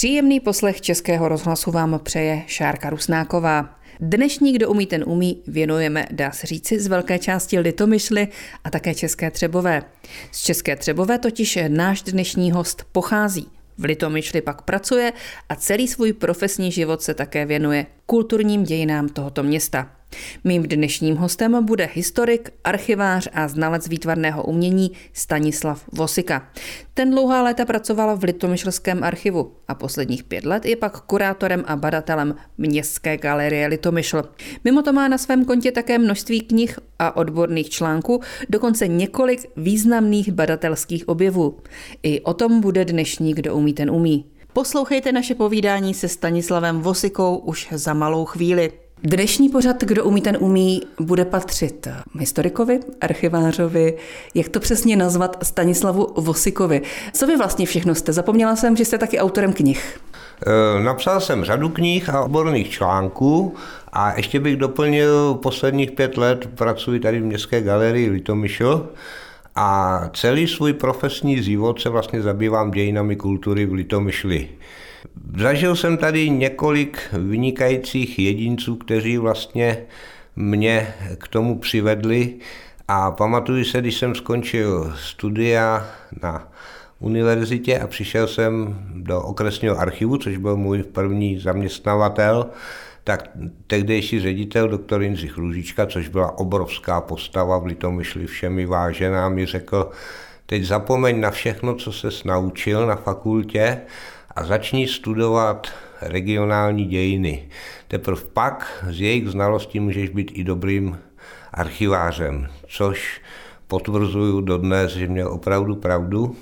Příjemný poslech Českého rozhlasu vám přeje Šárka Rusnáková. Dnešní Kdo umí, ten umí věnujeme, dá se říci, z velké části Litomyšly a také České Třebové. Z České Třebové totiž náš dnešní host pochází. V Litomyšli pak pracuje a celý svůj profesní život se také věnuje kulturním dějinám tohoto města. Mým dnešním hostem bude historik, archivář a znalec výtvarného umění Stanislav Vosika. Ten dlouhá léta pracoval v Litomyšlském archivu a posledních pět let je pak kurátorem a badatelem Městské galerie Litomyšl. Mimo to má na svém kontě také množství knih a odborných článků, dokonce několik významných badatelských objevů. I o tom bude dnešní Kdo umí, ten umí. Poslouchejte naše povídání se Stanislavem Vosikou už za malou chvíli. Dnešní pořad, kdo umí, ten umí, bude patřit historikovi, archivářovi, jak to přesně nazvat, Stanislavu Vosikovi. Co vy vlastně všechno jste? Zapomněla jsem, že jste taky autorem knih. E, napsal jsem řadu knih a odborných článků a ještě bych doplnil, posledních pět let pracuji tady v Městské galerii Litomyšl a celý svůj profesní život se vlastně zabývám dějinami kultury v Litomyšli. Zažil jsem tady několik vynikajících jedinců, kteří vlastně mě k tomu přivedli a pamatuju se, když jsem skončil studia na univerzitě a přišel jsem do okresního archivu, což byl můj první zaměstnavatel, tak tehdejší ředitel doktor Jindřich Růžička, což byla obrovská postava v Litomyšli všemi vážená, mi řekl, teď zapomeň na všechno, co se naučil na fakultě a začni studovat regionální dějiny. Teprve pak z jejich znalostí můžeš být i dobrým archivářem, což potvrzuju dodnes, že měl opravdu pravdu.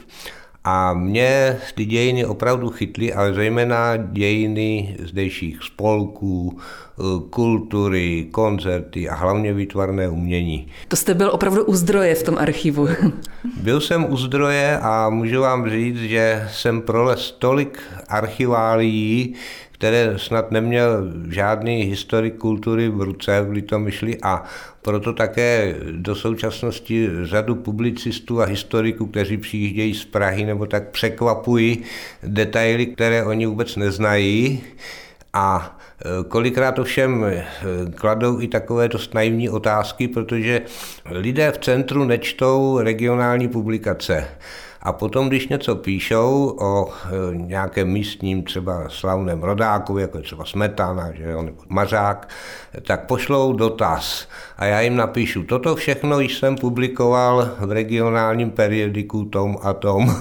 A mě ty dějiny opravdu chytly, ale zejména dějiny zdejších spolků, eh, kultury, koncerty a hlavně výtvarné umění. To jste byl opravdu u zdroje v tom archivu. Byl jsem u zdroje a můžu vám říct, že jsem prolez tolik archiválií, které snad neměl žádný historik kultury v ruce v Litomyšli a proto také do současnosti řadu publicistů a historiků, kteří přijíždějí z Prahy nebo tak překvapují detaily, které oni vůbec neznají. A e, kolikrát ovšem e, kladou i takové dost naivní otázky, protože lidé v centru nečtou regionální publikace. A potom, když něco píšou o e, nějakém místním třeba slavném rodáku, jako třeba Smetana, že jo, nebo Mařák, tak pošlou dotaz. A já jim napíšu, toto všechno jsem publikoval v regionálním periodiku tom a tom.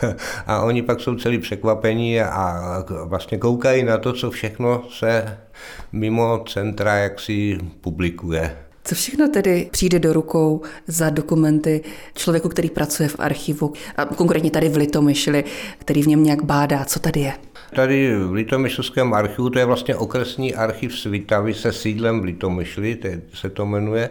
a oni pak jsou celý překvapení a vlastně koukají na to, co všechno se mimo centra jaksi publikuje. Co všechno tedy přijde do rukou za dokumenty člověku, který pracuje v archivu, a konkrétně tady v Litomyšli, který v něm nějak bádá? Co tady je? Tady v Litomyšlském archivu, to je vlastně okresní archiv Svitavy se sídlem v Litomyšli, se to jmenuje.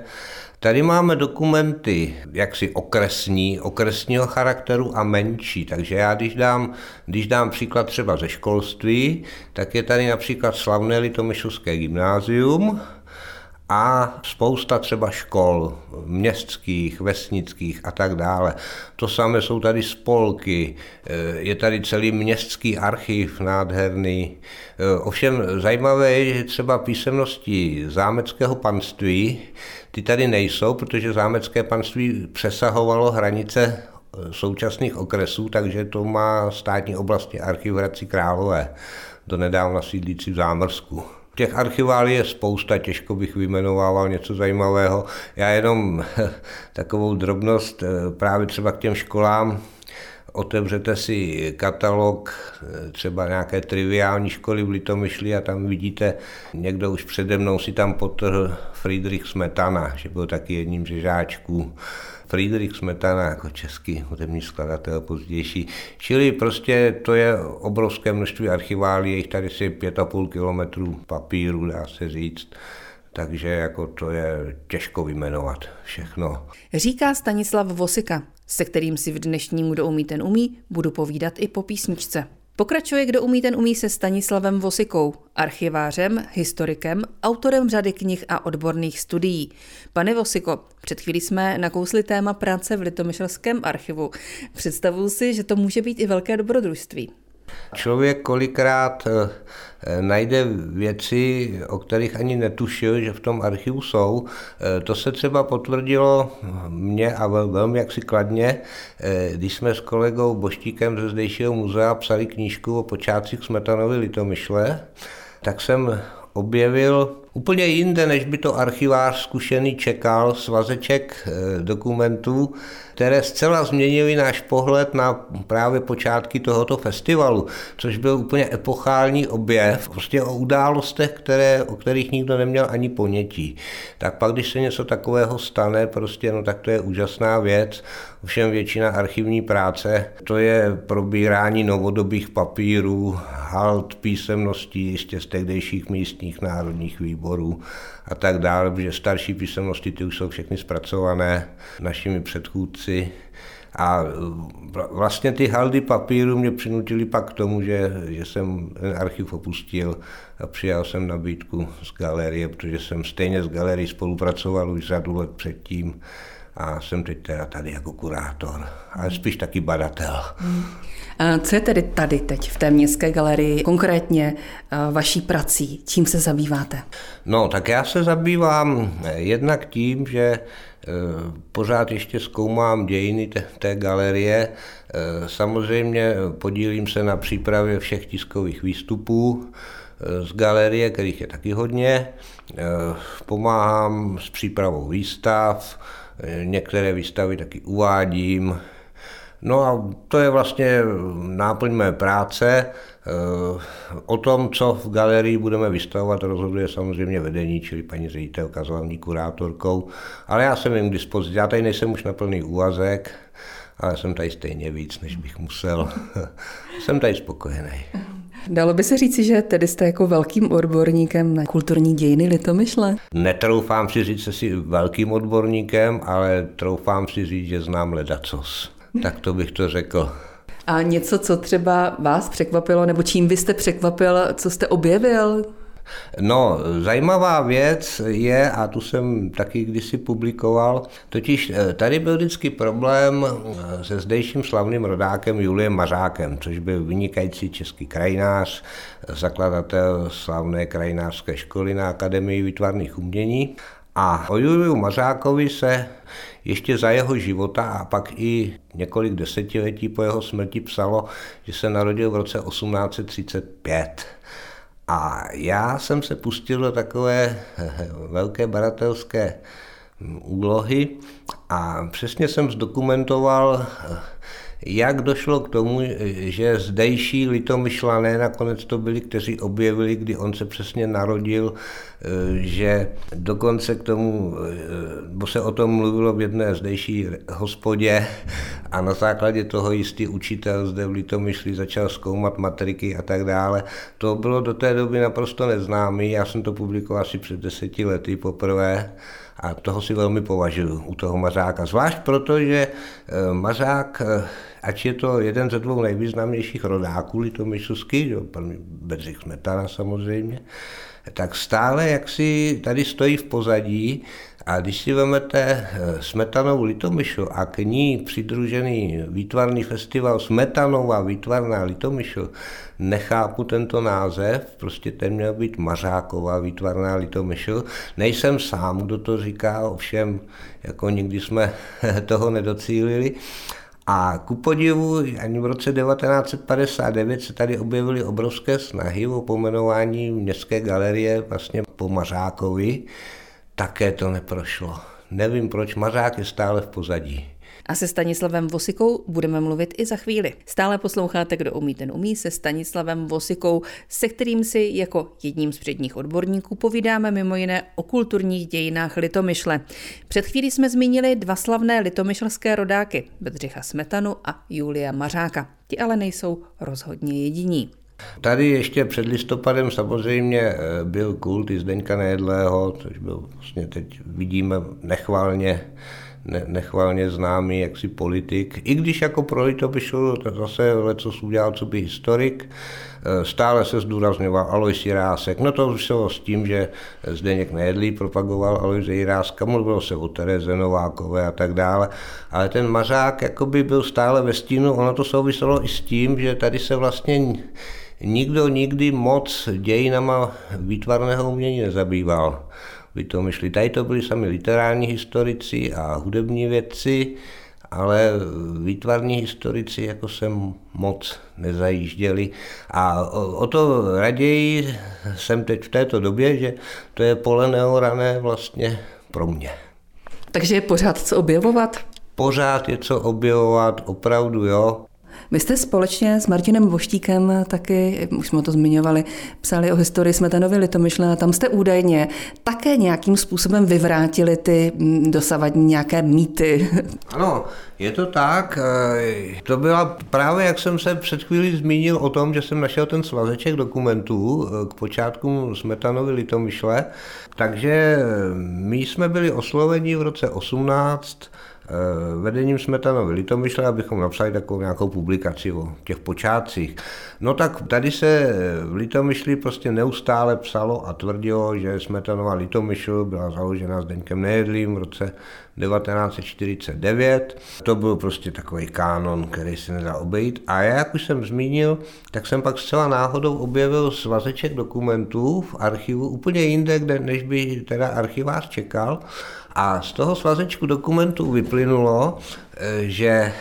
Tady máme dokumenty jaksi okresní, okresního charakteru a menší. Takže já když dám, když dám příklad třeba ze školství, tak je tady například slavné Litomyšlské gymnázium, a spousta třeba škol, městských, vesnických a tak dále. To samé jsou tady spolky, eh, je tady celý městský archiv nádherný. Eh, ovšem zajímavé je, že třeba písemnosti zámeckého panství, ty tady nejsou, protože zámecké panství přesahovalo hranice eh, současných okresů, takže to má státní oblastní archiv Hradci Králové, do nedávna sídlící v Zámrsku. Těch archiválí je spousta, těžko bych vyjmenovával něco zajímavého. Já jenom takovou drobnost eh, právě třeba k těm školám, otevřete si katalog eh, třeba nějaké triviální školy v Litomyšli a tam vidíte, někdo už přede mnou si tam potrhl Friedrich Smetana, že byl taky jedním ze žáčků. Friedrich Smetana jako český hudební skladatel pozdější. Čili prostě to je obrovské množství archiválí, jich tady si pět a půl kilometrů papíru, dá se říct. Takže jako to je těžko vyjmenovat všechno. Říká Stanislav Vosika, se kterým si v dnešním Kdo umí, ten umí, budu povídat i po písničce. Pokračuje, kdo umí, ten umí se Stanislavem Vosikou, archivářem, historikem, autorem řady knih a odborných studií. Pane Vosiko, před chvílí jsme nakousli téma práce v Litomyšlském archivu. Představuji si, že to může být i velké dobrodružství. Člověk kolikrát eh, najde věci, o kterých ani netušil, že v tom archivu jsou. Eh, to se třeba potvrdilo mně a velmi jaksi kladně, eh, když jsme s kolegou Boštíkem ze zdejšího muzea psali knížku o počátcích Smetanovy Litomyšle, tak jsem objevil úplně jinde, než by to archivář zkušený čekal, svazeček dokumentů, které zcela změnily náš pohled na právě počátky tohoto festivalu, což byl úplně epochální objev, prostě o událostech, které, o kterých nikdo neměl ani ponětí. Tak pak, když se něco takového stane, prostě, no tak to je úžasná věc. Ovšem většina archivní práce, to je probírání novodobých papírů, halt písemností z tehdejších místních národních výborů a tak dále, protože starší písemnosti ty už jsou všechny zpracované našimi předchůdci. A vlastně ty haldy papíru mě přinutili pak k tomu, že, že jsem ten archiv opustil a přijal jsem nabídku z galerie, protože jsem stejně s galerií spolupracoval už řadu let předtím a jsem teď teda tady jako kurátor, ale spíš taky badatel. Co je tedy tady teď v té městské galerii konkrétně vaší prací? Čím se zabýváte? No, tak já se zabývám jednak tím, že e, pořád ještě zkoumám dějiny té, té galerie. Samozřejmě podílím se na přípravě všech tiskových výstupů z galerie, kterých je taky hodně. Pomáhám s přípravou výstav, některé výstavy taky uvádím, No a to je vlastně náplň mé práce. Eh, o tom, co v galerii budeme vystavovat, rozhoduje samozřejmě vedení, čili paní ředitelka s hlavní kurátorkou. Ale já jsem jim k dispozici. Já tady nejsem už na plný úvazek, ale jsem tady stejně víc, než bych musel. jsem tady spokojený. Dalo by se říci, že tedy jste jako velkým odborníkem na kulturní dějiny Litomyšle? Netroufám si říct, že jsi velkým odborníkem, ale troufám si říct, že znám ledacos. Tak to bych to řekl. A něco, co třeba vás překvapilo, nebo čím byste překvapil, co jste objevil? No, zajímavá věc je, a tu jsem taky kdysi publikoval, totiž eh, tady byl vždycky problém eh, se zdejším slavným rodákem Juliem Mařákem, což byl vynikající český krajinář, zakladatel slavné krajinářské školy na Akademii výtvarných umění. A o Juliu Mařákovi se ještě za jeho života a pak i několik desetiletí po jeho smrti psalo, že se narodil v roce 1835. A já jsem se pustil do takové velké baratelské úlohy a přesně jsem zdokumentoval jak došlo k tomu, že zdejší litomyšlané nakonec to byli, kteří objevili, kdy on se přesně narodil, eh, že dokonce k tomu, eh, bo se o tom mluvilo v jedné zdejší hospodě a na základě toho jistý učitel zde v Litomyšli začal zkoumat matriky a tak dále. To bylo do té doby naprosto neznámý, já jsem to publikoval asi před deseti lety poprvé a toho si velmi považuji u toho Mazáka. Zvlášť proto, že eh, Mazák, ač je to jeden ze dvou nejvýznamnějších rodáků litomyšlsky, pan Bedřich Smetana samozřejmě, tak stále jak si tady stojí v pozadí a když si vezmete eh, Smetanovou Litomyšl a k ní přidružený výtvarný festival Smetanová výtvarná Litomyšl, nechápu tento název, prostě ten měl být Mařáková výtvarná Litomyšl. Nejsem sám, kdo to říká, ovšem jako nikdy jsme toho nedocílili. A ku podivu, ani v roce 1959 se tady objevily obrovské snahy o pomenování městské galerie vlastně po Mařákovi. Také to neprošlo. Nevím proč, Mařák je stále v pozadí. A se Stanislavem Vosikou budeme mluvit i za chvíli. Stále posloucháte, kdo umí, ten umí, se Stanislavem Vosikou, se kterým si jako jedním z předních odborníků povídáme mimo jiné o kulturních dějinách Litomyšle. Před chvílí jsme zmínili dva slavné litomyšlské rodáky, Bedřicha Smetanu a Julia Mařáka. Ti ale nejsou rozhodně jediní. Tady ještě před listopadem samozřejmě eh, byl kult i Zdeňka Nejedlého, což byl vlastně teď vidíme nechválně ne, nechvalně známý jaksi politik, i když jako pro Litomyšl zase leco udělal co by historik, Eh, stále se zdůrazňoval Alois Jirásek. No to šlo s tím, že Zdeněk Nejedlý propagoval Alois Jiráska, mluvilo se o Tereze Novákové a tak dále, ale ten Mařák jakoby byl stále ve stínu, ono to souviselo i s tím, že tady se vlastně nikdo nikdy moc dějinama výtvarného umění nezabýval. Vy to myšli, tady to byli sami literární historici a hudební vědci, ale výtvarní historici jako jsem moc nezajížděli. A o, o to raději jsem teď v této době, že to je pole neorané vlastně pro mě. Takže je pořád co objevovat? Pořád je co objevovat, opravdu jo. Vy jste společně s Martinem Voštíkem taky, už jsme to zmiňovali, psali o historii Smetanovy Litomyšle a tam jste údajně také nějakým způsobem vyvrátili ty mm, dosavadní nějaké mýty. Ano, je to tak. Eh, to byla právě, jak jsem se před chvílí zmínil o tom, že jsem našel ten svazeček dokumentů eh, k počátku Smetanovy Litomyšle. Takže my jsme byli osloveni v roce 18 Eh, vedením Smetanovy Litomyšle, abychom napsali takovou nějakou publikaci o těch počátcích. No tak tady se v Litomyšli prostě neustále psalo a tvrdilo, že Smetanova Litomyšl byla založena s Deňkem Nejedlým v roce 1949. To byl prostě takový kánon, který se nedá obejít. A já, jak už jsem zmínil, tak jsem pak zcela náhodou objevil svazeček dokumentů v archivu úplně jinde, kde, než by teda archivář čekal. A z toho svazečku dokumentů vyplynulo, že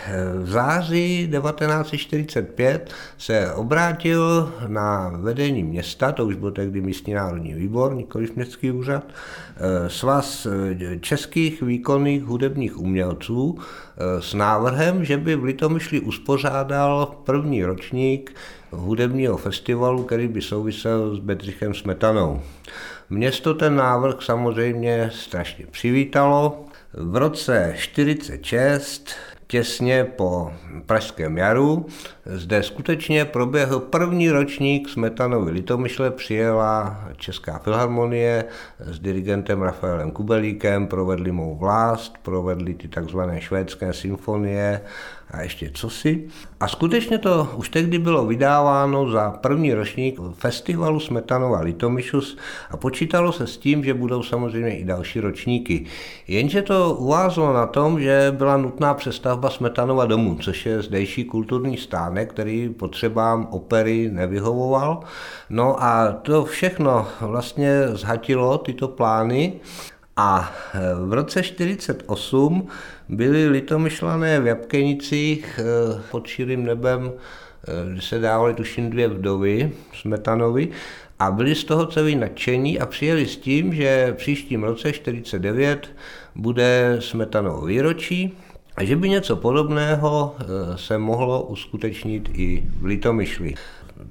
v září 1945 se obrátil na vedení města, to už byl tehdy místní národní výbor, nikoliv městský úřad, eh, svaz eh, českých výkonných hudebních umělců s návrhem, že by v Litomyšli uspořádal první ročník hudebního festivalu, který by souvisel s Bedřichem Smetanou. Město ten návrh samozřejmě strašně přivítalo. V roce 46 těsně po Pražském jaru. Zde skutečně proběhl první ročník Smetanovy Litomyšle, přijela Česká filharmonie s dirigentem Rafaelem Kubelíkem, provedli mou vlast, provedli ty takzvané švédské symfonie a ještě cosi. A skutečně to už tehdy bylo vydáváno za první ročník festivalu Smetanova Litomyšus a počítalo se s tím, že budou samozřejmě i další ročníky. Jenže to uvázlo na tom, že byla nutná přestavba Smetanova domu, což je zdejší kulturní stánek, který potřebám opery nevyhovoval. No a to všechno vlastně zhatilo tyto plány a e, v roce 1948 byly litomyšlané v Jabkenicích e, pod širým nebem, e, kde se dávaly tuším dvě vdovy Smetanovi a byli z toho celý nadšení a přijeli s tím, že příštím roce 49 bude Smetanovo výročí a že by něco podobného se mohlo uskutečnit i v Litomyšli.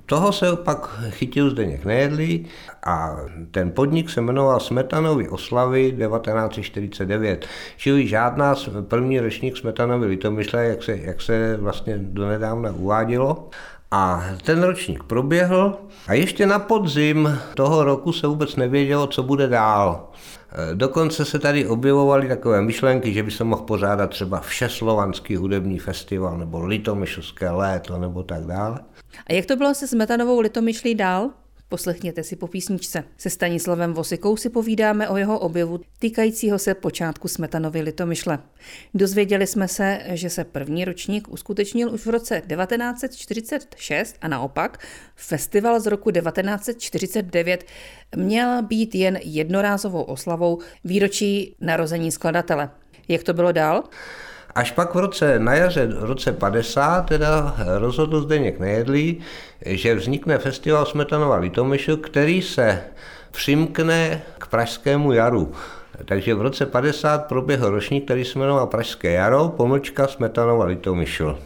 Toho se pak chytil Zdeněk Nejedlý a ten podnik se jmenoval Smetanovy oslavy 1949, čili žádná první ročník Smetanovy Litomyšle, jak se, jak se vlastně donedávna uvádělo. A ten ročník proběhl a ještě na podzim toho roku se vůbec nevědělo, co bude dál. Dokonce se tady objevovaly takové myšlenky, že by se mohl pořádat třeba Všeslovanský hudební festival nebo Litomyšlské léto nebo tak dále. A jak to bylo se Smetanovou litomyšlí dál? Poslechněte si po písničce. Se Stanislavem Vosikou si povídáme o jeho objevu týkajícího se počátku Smetanovy litomyšle. Dozvěděli jsme se, že se první ročník uskutečnil už v roce 1946 a naopak festival z roku 1949 měl být jen jednorázovou oslavou výročí narození skladatele. Jak to bylo dál? Až pak v roce, na jaře v roce 50 teda rozhodl Zdeněk Nejedlý, že vznikne festival Smetanova Litomyšl, který se přimkne k Pražskému jaru. Takže v roce 50 proběhl ročník, který se jmenoval Pražské jaro, pomlčka Smetanova Litomyšl.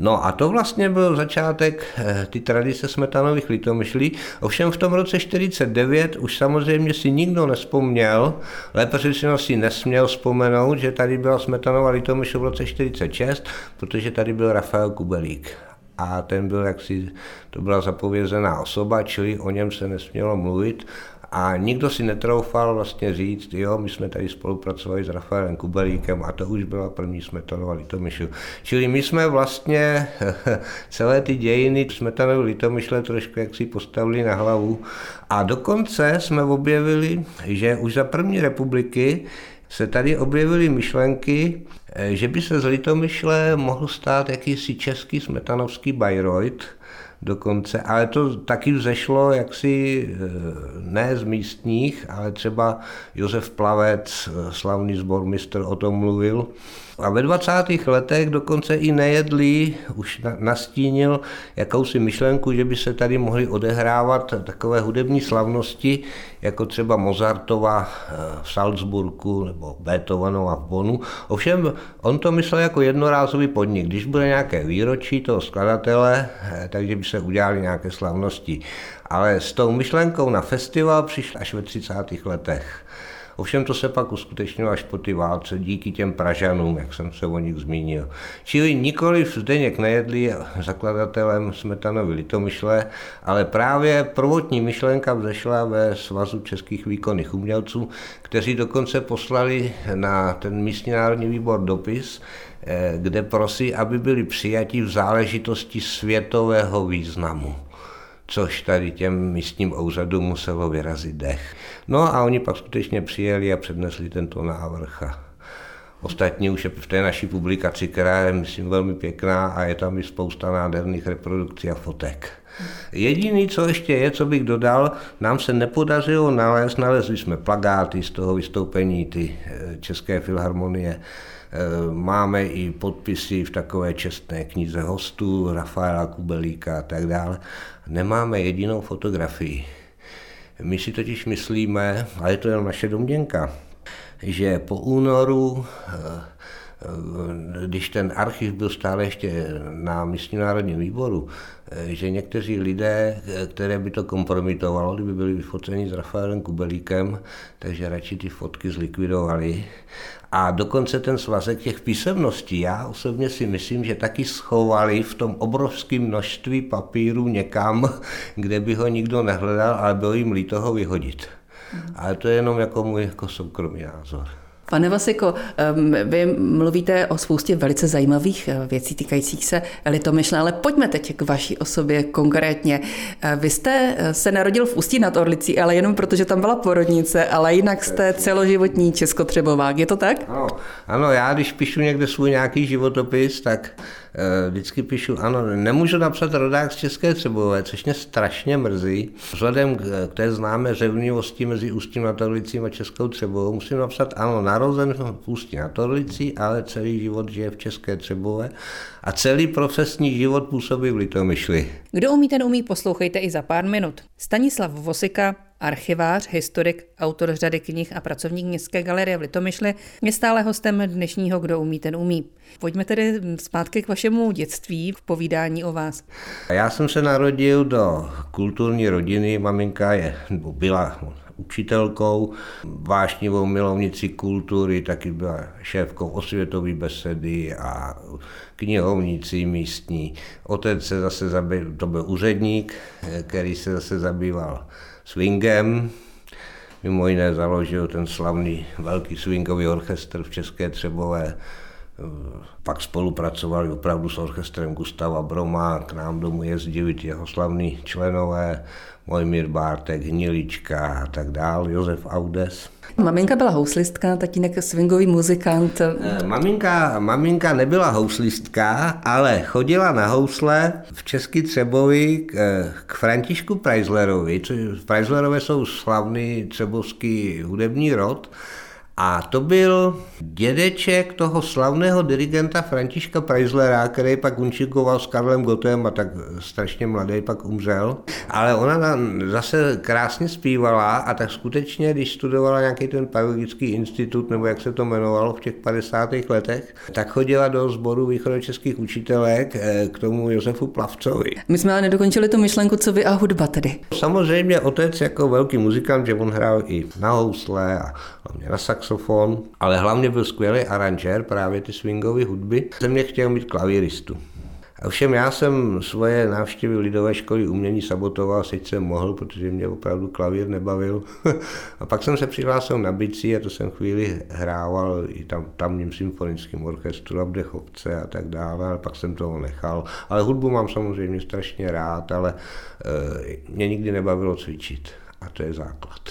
No a to vlastně byl začátek eh, ty tradice smetanových litomyšlí. Ovšem v tom roce 49 už samozřejmě si nikdo nespomněl, lépe řečeno si nesměl vzpomenout, že tady byla smetanova litomyšl v roce 46, protože tady byl Rafael Kubelík a ten byl jaksi, to byla zapovězená osoba, čili o něm se nesmělo mluvit A nikdo si netroufal vlastně říct, jo, my jsme tady spolupracovali s Rafaelem Kubelíkem a to už byla první Smetanova Litomyšl. Čili my jsme vlastně celé ty dějiny Smetanovi Litomyšle trošku jak si postavili na hlavu a dokonce jsme objevili, že už za první republiky se tady objevily myšlenky, že by se z Litomyšle mohl stát jakýsi český smetanovský Bayreuth, dokonce, ale to taky vzešlo jaksi eh, ne z místních, ale třeba Josef Plavec, eh, slavný zbormistr, o tom mluvil, a ve 20. letech dokonce i nejedlý už nastínil jakousi myšlenku, že by se tady mohly odehrávat takové hudební slavnosti, jako třeba Mozartova eh, v Salzburgu nebo Beethovenova v Bonu. Ovšem, on to myslel jako jednorázový podnik. Když bude nějaké výročí toho skladatele, eh, takže by se udělali nějaké slavnosti. Ale s tou myšlenkou na festival přišel až ve 30. letech. Ovšem to se pak uskutečnilo až po ty válce díky těm Pražanům, jak jsem se o nich zmínil. Čili nikoli Zdeněk Nejedlý zakladatelem Smetanovy Litomyšle, ale právě prvotní myšlenka vzešla ve Svazu českých výkonných umělců, kteří dokonce poslali na ten místní národní výbor dopis, eh, kde prosí, aby byli přijati v záležitosti světového významu což tady těm místním úřadům muselo vyrazit dech. No a oni pak skutečně přijeli a přednesli tento návrh. A ostatní už je v té naší publikaci, která je, myslím, velmi pěkná a je tam i spousta nádherných reprodukcí a fotek. Jediný, co ještě je, co bych dodal, nám se nepodařilo nalézt, nalezli jsme plagáty z toho vystoupení ty eh, České filharmonie, eh, Máme i podpisy v takové čestné knize hostů Rafaela Kubelíka a tak dále. Nemáme jedinou fotografii. My si totiž myslíme, a je to jen naše domněnka, že po únoru, eh, když ten archiv byl stále ještě na místním národním výboru, že někteří lidé, které by to kompromitovalo, kdyby byli vyfoceni s Rafaelem Kubelíkem, takže radši ty fotky zlikvidovali a dokonce ten svazek těch písemností, já osobně si myslím, že taky schovali v tom obrovském množství papíru někam, kde by ho nikdo nehledal, ale bylo jim líto ho vyhodit. Ale to je jenom jako můj jako soukromý názor. Pane Vasiko, vy mluvíte o spoustě velice zajímavých eh, věcí týkajících se Litomyšle, ale pojďme teď k vaší osobě konkrétně. Eh, vy jste eh, se narodil v Ústí nad Orlicí, ale jenom protože tam byla porodnice, ale jinak jste celoživotní českotřebovák, je to tak? Ano, ano já když píšu někde svůj nějaký životopis, tak vždycky píšu, ano, nemůžu napsat rodák z České Třebové, což mě strašně mrzí. Vzhledem k té známé řevnivosti mezi Ústím nad Orlicím a Českou Třebovou musím napsat, ano, narozen v Ústí nad Orlicí, ale celý život žije v České Třebové a celý profesní život působí v Litomyšli. Kdo umí, ten umí, poslouchejte i za pár minut. Stanislav Vosika, archivář, historik, autor řady knih a pracovník Městské galerie v Litomyšli, je stále hostem dnešního Kdo umí, ten umí. Pojďme tedy zpátky k vašemu dětství v povídání o vás. Já jsem se narodil do kulturní rodiny, maminka je, nebo byla učitelkou, vášnivou milovnici kultury, taky byla šéfkou osvětové besedy a knihovnicí místní. Otec se zase zabýval, to byl úředník, který se zase zabýval swingem, mimo jiné založil ten slavný velký swingový orchestr v České Třebové, pak spolupracovali opravdu s orchestrem Gustava Broma, k nám domů jezdili jeho slavní členové, Mojmír Bártek, Hnilička a tak dál, Josef Audes. Maminka byla houslistka, tatínek swingový muzikant. Eh, maminka, maminka nebyla houslistka, ale chodila na housle v Český Třebovi k, k Františku Preislerovi, Preislerové jsou slavný třebovský hudební rod, a to byl dědeček toho slavného dirigenta Františka Preislera, který pak unčikoval s Karlem Gotem a tak strašně mladý pak umřel. Ale ona zase krásně zpívala a tak skutečně, když studovala nějaký ten pedagogický institut, nebo jak se to jmenovalo v těch 50. letech, tak chodila do sboru východočeských učitelek eh, k tomu Josefu Plavcovi. My jsme ale nedokončili tu myšlenku, co vy a hudba tedy. Samozřejmě otec jako velký muzikant, že on hrál i na housle a hlavně na sax saxofon, ale hlavně byl skvělý aranžér právě ty swingové hudby. Jsem mě chtěl mít klavíristu. Ovšem já jsem svoje návštěvy lidové školy umění sabotoval, sice jsem mohl, protože mě opravdu klavír nebavil. a pak jsem se přihlásil na bicí a to jsem chvíli hrával i tam tamním symfonickým orchestru a v Dechovce a tak dále, ale pak jsem toho nechal. Ale hudbu mám samozřejmě strašně rád, ale e, mě nikdy nebavilo cvičit a to je základ.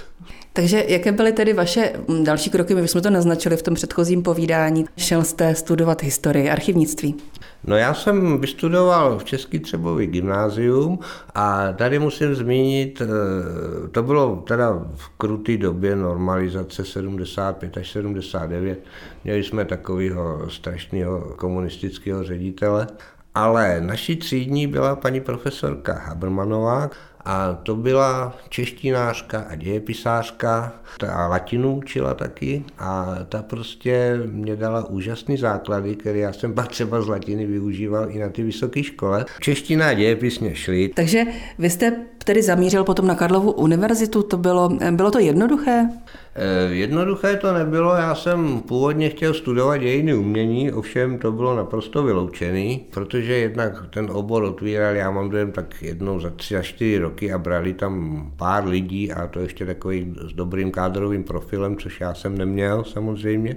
Takže jaké byly tedy vaše mm, další kroky? My jsme to naznačili v tom předchozím povídání. Šel jste studovat historii, archivnictví. No já jsem vystudoval v Český Třebový gymnázium a tady musím zmínit, eh, to bylo teda v krutý době normalizace 75 až 79. Měli jsme takového strašného komunistického ředitele, ale naší třídní byla paní profesorka Habermanová, a to byla češtinářka a dějepisářka, ta latinu učila taky a ta prostě mě dala úžasný základy, které já jsem pak třeba z latiny využíval i na ty vysoké škole. Čeština a dějepis mě šli. Takže vy jste tedy zamířil potom na Karlovu univerzitu, to bylo, bylo to jednoduché? Eh, jednoduché to nebylo, já jsem původně chtěl studovat dějiny umění, ovšem to bylo naprosto vyloučený, protože jednak ten obor otvíral, já mám dojem tak jednou za tři a čtyři roky a brali tam pár lidí a to ještě takový s dobrým kádrovým profilem, což já jsem neměl samozřejmě.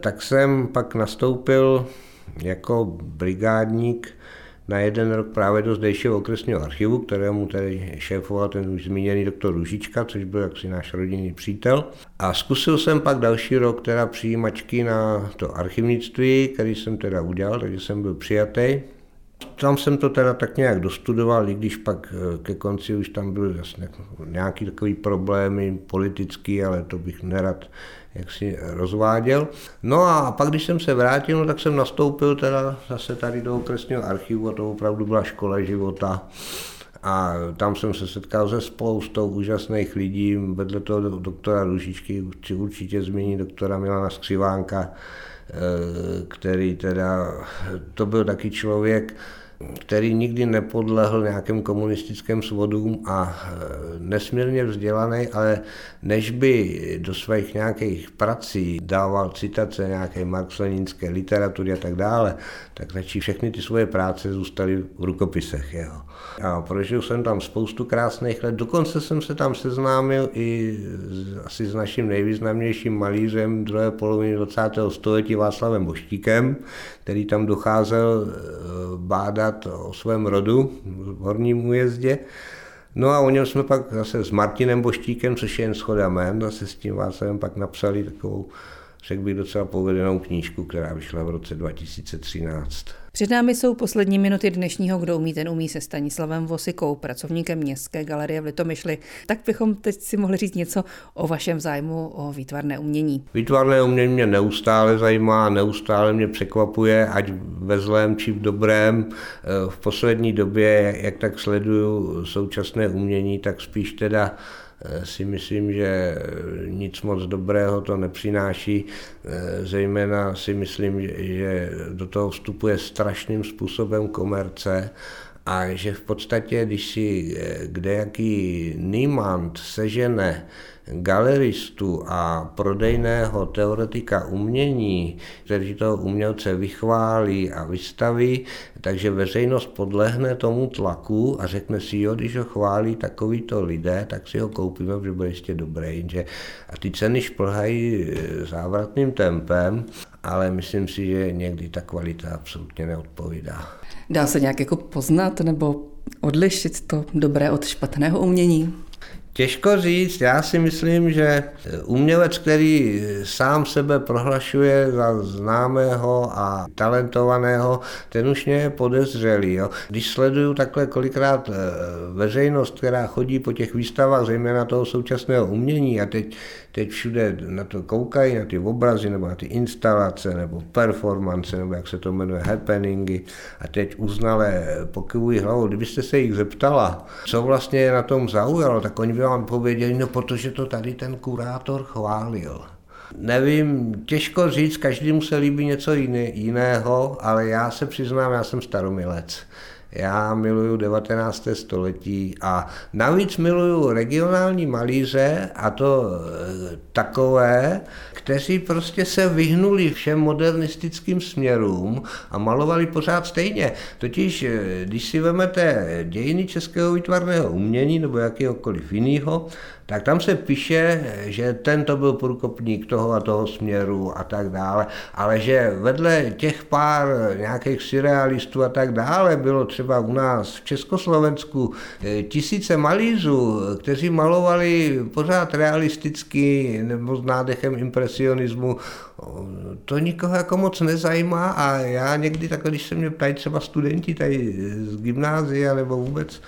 Tak jsem pak nastoupil jako brigádník na jeden rok právě do zdejšího okresního archivu, kterému tedy šéfoval ten už zmíněný doktor Ružička, což byl jaksi náš rodinný přítel. A zkusil jsem pak další rok teda přijímačky na to archivnictví, který jsem teda udělal, takže jsem byl přijatý. Tam jsem to teda tak nějak dostudoval, i když pak eh, ke konci už tam byly jasně nějaký takový problémy politický, ale to bych nerad jak si rozváděl. No a pak, když jsem se vrátil, no, tak jsem nastoupil teda zase tady do okresního archivu a to opravdu byla škola života. A tam jsem se setkal se spoustou úžasných lidí, vedle toho doktora Ružičky, chci určitě zmínit doktora Milana Skřivánka, eh, který teda, to byl taky člověk, který nikdy nepodlehl nějakým komunistickým svodům a e, nesmírně vzdělaný, ale než by do svých nějakých prací dával citace nějaké marxleninské literatury a tak dále, tak začí všechny ty svoje práce zůstaly v rukopisech jeho. A prožil jsem tam spoustu krásných let, dokonce jsem se tam seznámil i s, asi s naším nejvýznamnějším malířem druhé poloviny 20. století Václavem Boštíkem, který tam docházel e, bádat o svém rodu v Horním újezdě. No a o něm jsme pak zase s Martinem Boštíkem, což je jen schoda jmén, zase s tím Václavem pak napsali takovou řekl bych docela povedenou knížku, která vyšla v roce 2013. Před námi jsou poslední minuty dnešního Kdo umí, ten umí se Stanislavem Vosikou, pracovníkem Městské galerie v Litomyšli. Tak bychom teď si mohli říct něco o vašem zájmu o výtvarné umění. Výtvarné umění mě neustále zajímá, neustále mě překvapuje, ať ve zlém či v dobrém. V poslední době, jak tak sleduju současné umění, tak spíš teda Eh, si myslím, že nic moc dobrého to nepřináší. Eh, zejména si myslím, že do toho vstupuje strašným způsobem komerce a že v podstatě, když si eh, kdejaký Niemand sežene galeristu a prodejného teoretika umění, kteří toho umělce vychválí a vystaví, takže veřejnost podlehne tomu tlaku a řekne si, jo, když ho chválí takovýto lidé, tak si ho koupíme, protože bude jistě dobré. Jenže a ty ceny šplhají e, závratným tempem, ale myslím si, že někdy ta kvalita absolutně neodpovídá. Dá se nějak jako poznat nebo odlišit to dobré od špatného umění? Těžko říct, já si myslím, že umělec, který sám sebe prohlašuje za známého a talentovaného, ten už mě je podezřelý. Jo. Když sleduju takhle kolikrát eh, veřejnost, která chodí po těch výstavách, zejména toho současného umění a teď, teď všude na to koukají, na ty obrazy, nebo na ty instalace, nebo performance, nebo jak se to jmenuje, happeningy a teď uznale pokyvují hlavou. Kdybyste se jich zeptala, co vlastně na tom zaujalo, tak oni by vám pověděli, no protože to tady ten kurátor chválil. Nevím, těžko říct, každému se líbí něco jiné, jiného, ale já se přiznám, já jsem staromilec. Já miluju 19. století a navíc miluju regionální malíře a to e, takové, kteří prostě se vyhnuli všem modernistickým směrům a malovali pořád stejně. Totiž, e, když si vezmete dějiny českého výtvarného umění nebo jakéhokoliv jiného, tak tam se píše, že tento byl průkopník toho a toho směru a tak dále, ale že vedle těch pár nějakých surrealistů a tak dále bylo třeba u nás v Československu eh, tisíce malířů, kteří malovali pořád realisticky nebo s nádechem impresionismu. To nikoho jako moc nezajímá a já někdy takhle, když se mě ptají třeba studenti tady z gymnázia nebo vůbec,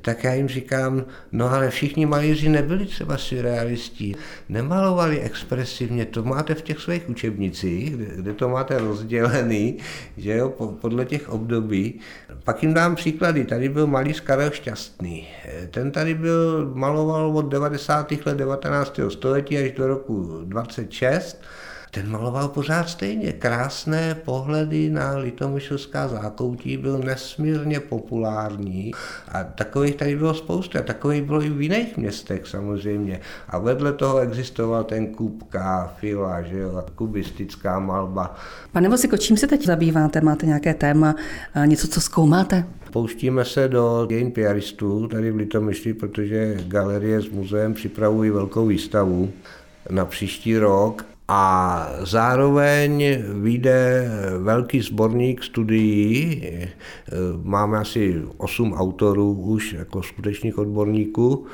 tak já jim říkám, no ale všichni malíři nebyli třeba surrealisti, nemalovali expresivně, to máte v těch svých učebnicích, kde, kde to máte rozdělený, že jo, podle těch období. Pak jim dám příklady, tady byl malíř Karel Šťastný, ten tady byl, maloval od 90. let 19. století až do roku 26, ten maloval pořád stejně. Krásné pohledy na litomyšlská zákoutí byl nesmírně populární a takových tady bylo spousta. Takových bylo i v jiných městech samozřejmě. A vedle toho existoval ten Kupka, Fila, že jo, kubistická malba. Pane Vosiko, čím se teď zabýváte? Máte nějaké téma, něco, co zkoumáte? Pouštíme se do dějin piaristů tady v Litomyšli, protože galerie s muzeem připravují velkou výstavu na příští rok a zároveň vyjde velký sborník studií, máme asi 8 autorů už jako skutečných odborníků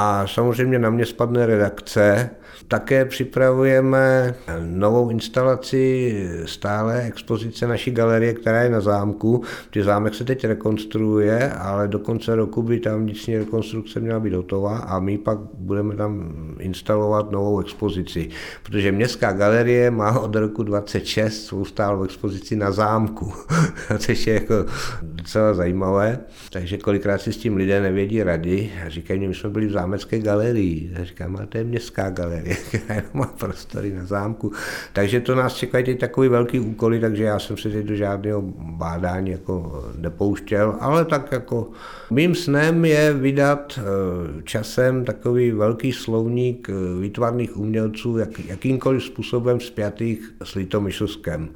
a samozřejmě na mě spadne redakce. Také připravujeme novou instalaci stále expozice naší galerie, která je na zámku. Ty zámek se teď rekonstruuje, ale do konce roku by tam vnitřní rekonstrukce měla být hotová a my pak budeme tam instalovat novou expozici. Protože městská galerie má od roku 26 svou stálou expozici na zámku, což je jako docela zajímavé. Takže kolikrát si s tím lidé nevědí rady a říkají, my jsme byli v zámku zámecké galerii. Já říkám, ale to je městská galerie, která má prostory na zámku. Takže to nás čekají teď takový velký úkoly, takže já jsem se teď do žádného bádání jako nepouštěl, ale tak jako mým snem je vydat eh, časem takový velký slovník eh, výtvarných umělců, jak, jakýmkoliv způsobem spjatých s Litomyšlskem.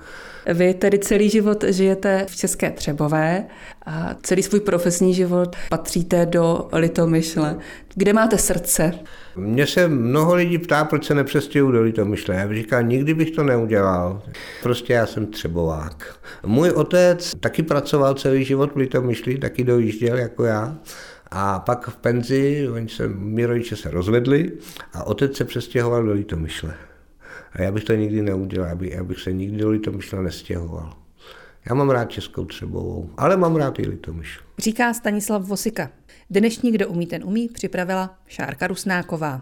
Vy tedy celý život žijete v České Třebové a celý svůj profesní život patříte do Litomyšle. Kde máte srdce? Mně se mnoho lidí ptá, proč se nepřestěhu do Litomyšle. Já říkám, nikdy bych to neudělal. Prostě já jsem třebovák. Můj otec taky pracoval celý život v Litomyšli, taky dojížděl jako já. A pak v penzi, oni se, mý rodiče se rozvedli a otec se přestěhoval do Litomyšle. A já bych to nikdy neudělal, abych, abych se nikdy do Litomyšle nestěhoval. Já mám rád Českou Třebovou, ale mám rád i Litomyšl. Říká Stanislav Vosika. Dnešní Kdo umí, ten umí připravila Šárka Rusnáková.